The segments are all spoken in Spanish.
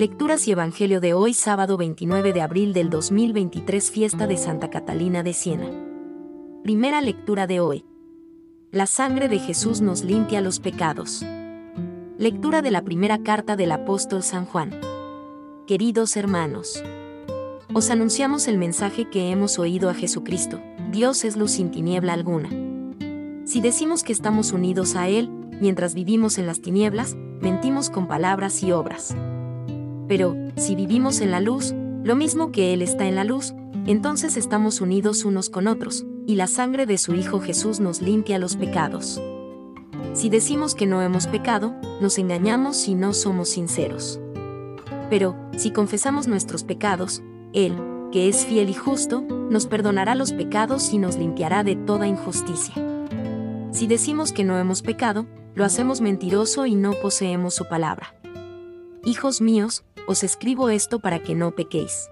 Lecturas y Evangelio de hoy sábado 29 de abril del 2023 fiesta de Santa Catalina de Siena. Primera lectura de hoy. La sangre de Jesús nos limpia los pecados. Lectura de la primera carta del apóstol San Juan. Queridos hermanos, os anunciamos el mensaje que hemos oído a Jesucristo. Dios es luz sin tiniebla alguna. Si decimos que estamos unidos a Él, mientras vivimos en las tinieblas, mentimos con palabras y obras. Pero, si vivimos en la luz, lo mismo que Él está en la luz, entonces estamos unidos unos con otros, y la sangre de su Hijo Jesús nos limpia los pecados. Si decimos que no hemos pecado, nos engañamos y no somos sinceros. Pero, si confesamos nuestros pecados, Él, que es fiel y justo, nos perdonará los pecados y nos limpiará de toda injusticia. Si decimos que no hemos pecado, lo hacemos mentiroso y no poseemos su palabra. Hijos míos, os escribo esto para que no pequéis.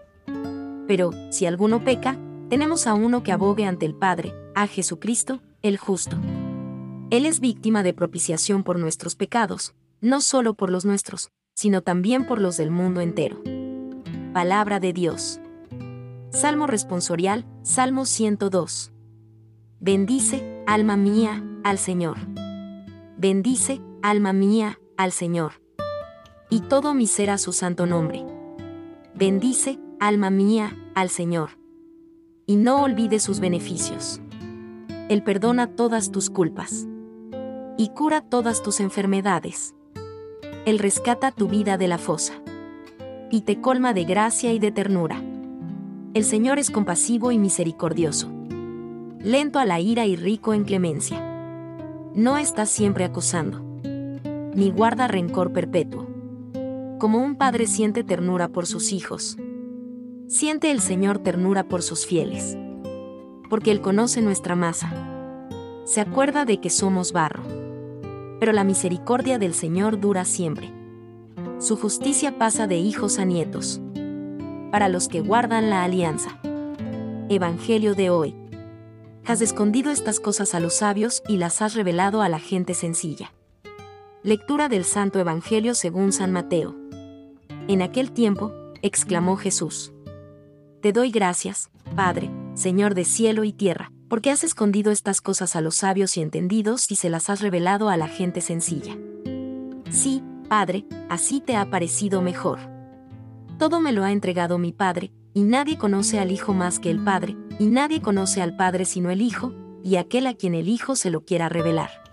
Pero, si alguno peca, tenemos a uno que abogue ante el Padre, a Jesucristo, el justo. Él es víctima de propiciación por nuestros pecados, no solo por los nuestros, sino también por los del mundo entero. Palabra de Dios. Salmo responsorial, Salmo 102. Bendice, alma mía, al Señor. Bendice, alma mía, al Señor y todo mi ser a su santo nombre. Bendice, alma mía, al Señor. Y no olvide sus beneficios. Él perdona todas tus culpas. Y cura todas tus enfermedades. Él rescata tu vida de la fosa. Y te colma de gracia y de ternura. El Señor es compasivo y misericordioso. Lento a la ira y rico en clemencia. No está siempre acusando. Ni guarda rencor perpetuo como un padre siente ternura por sus hijos. Siente el Señor ternura por sus fieles. Porque Él conoce nuestra masa. Se acuerda de que somos barro. Pero la misericordia del Señor dura siempre. Su justicia pasa de hijos a nietos. Para los que guardan la alianza. Evangelio de hoy. Has escondido estas cosas a los sabios y las has revelado a la gente sencilla. Lectura del Santo Evangelio según San Mateo. En aquel tiempo, exclamó Jesús. Te doy gracias, Padre, Señor de cielo y tierra, porque has escondido estas cosas a los sabios y entendidos y se las has revelado a la gente sencilla. Sí, Padre, así te ha parecido mejor. Todo me lo ha entregado mi Padre, y nadie conoce al Hijo más que el Padre, y nadie conoce al Padre sino el Hijo, y aquel a quien el Hijo se lo quiera revelar.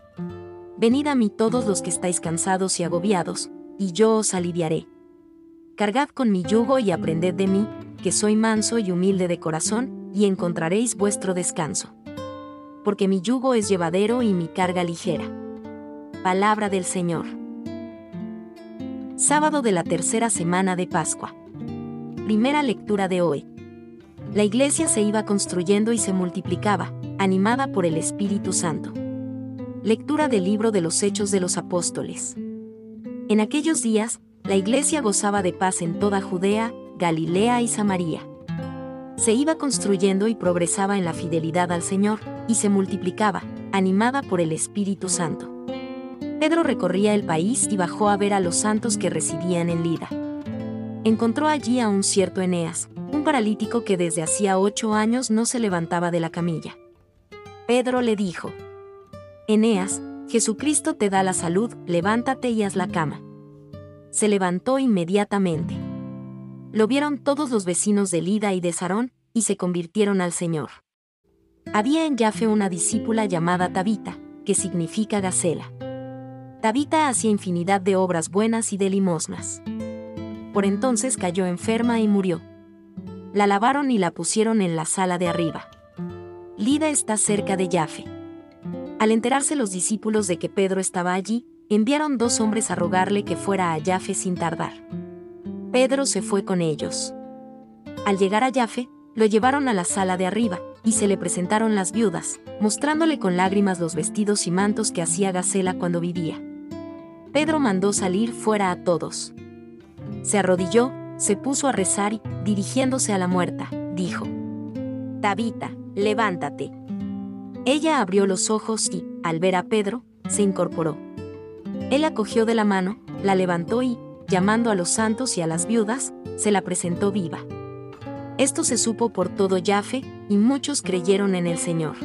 Venid a mí todos los que estáis cansados y agobiados, y yo os aliviaré. Cargad con mi yugo y aprended de mí, que soy manso y humilde de corazón, y encontraréis vuestro descanso. Porque mi yugo es llevadero y mi carga ligera. Palabra del Señor. Sábado de la tercera semana de Pascua. Primera lectura de hoy. La iglesia se iba construyendo y se multiplicaba, animada por el Espíritu Santo. Lectura del libro de los Hechos de los Apóstoles. En aquellos días, la iglesia gozaba de paz en toda Judea, Galilea y Samaria. Se iba construyendo y progresaba en la fidelidad al Señor, y se multiplicaba, animada por el Espíritu Santo. Pedro recorría el país y bajó a ver a los santos que residían en Lida. Encontró allí a un cierto Eneas, un paralítico que desde hacía ocho años no se levantaba de la camilla. Pedro le dijo, Eneas, Jesucristo te da la salud, levántate y haz la cama se levantó inmediatamente. Lo vieron todos los vecinos de Lida y de Sarón, y se convirtieron al Señor. Había en Yafe una discípula llamada Tabita, que significa gacela. Tabita hacía infinidad de obras buenas y de limosnas. Por entonces cayó enferma y murió. La lavaron y la pusieron en la sala de arriba. Lida está cerca de Yafe. Al enterarse los discípulos de que Pedro estaba allí, enviaron dos hombres a rogarle que fuera a Yafe sin tardar. Pedro se fue con ellos. Al llegar a Yafe, lo llevaron a la sala de arriba, y se le presentaron las viudas, mostrándole con lágrimas los vestidos y mantos que hacía Gacela cuando vivía. Pedro mandó salir fuera a todos. Se arrodilló, se puso a rezar y, dirigiéndose a la muerta, dijo, Tabita, levántate. Ella abrió los ojos y, al ver a Pedro, se incorporó. Él la cogió de la mano, la levantó y, llamando a los santos y a las viudas, se la presentó viva. Esto se supo por todo Yafe, y muchos creyeron en el Señor.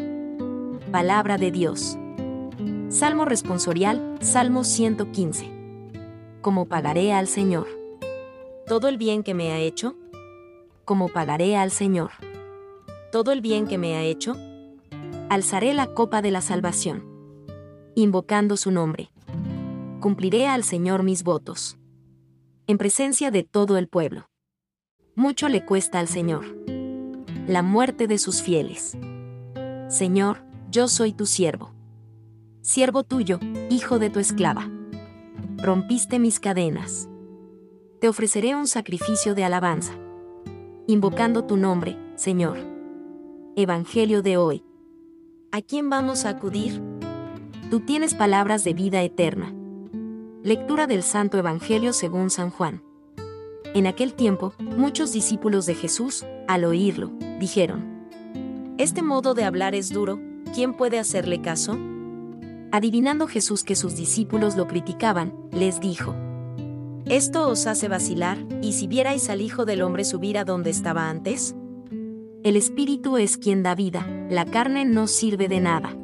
Palabra de Dios. Salmo responsorial, Salmo 115. ¿Cómo pagaré al Señor? ¿Todo el bien que me ha hecho? ¿Cómo pagaré al Señor? ¿Todo el bien que me ha hecho? Alzaré la copa de la salvación. Invocando su nombre. Cumpliré al Señor mis votos. En presencia de todo el pueblo. Mucho le cuesta al Señor. La muerte de sus fieles. Señor, yo soy tu siervo. Siervo tuyo, hijo de tu esclava. Rompiste mis cadenas. Te ofreceré un sacrificio de alabanza. Invocando tu nombre, Señor. Evangelio de hoy. ¿A quién vamos a acudir? Tú tienes palabras de vida eterna. Lectura del Santo Evangelio según San Juan. En aquel tiempo, muchos discípulos de Jesús, al oírlo, dijeron, Este modo de hablar es duro, ¿quién puede hacerle caso? Adivinando Jesús que sus discípulos lo criticaban, les dijo, Esto os hace vacilar, y si vierais al Hijo del Hombre subir a donde estaba antes, el Espíritu es quien da vida, la carne no sirve de nada.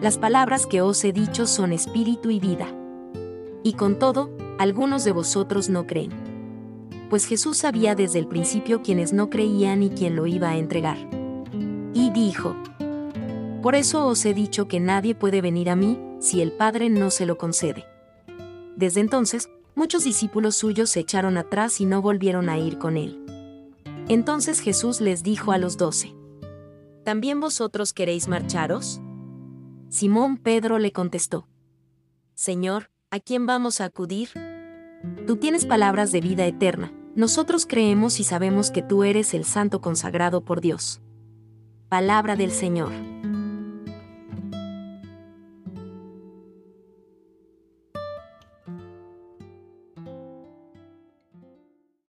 Las palabras que os he dicho son espíritu y vida. Y con todo, algunos de vosotros no creen. Pues Jesús sabía desde el principio quienes no creían y quién lo iba a entregar. Y dijo, Por eso os he dicho que nadie puede venir a mí si el Padre no se lo concede. Desde entonces, muchos discípulos suyos se echaron atrás y no volvieron a ir con él. Entonces Jesús les dijo a los doce, ¿También vosotros queréis marcharos? Simón Pedro le contestó, Señor, ¿a quién vamos a acudir? Tú tienes palabras de vida eterna, nosotros creemos y sabemos que tú eres el santo consagrado por Dios. Palabra del Señor.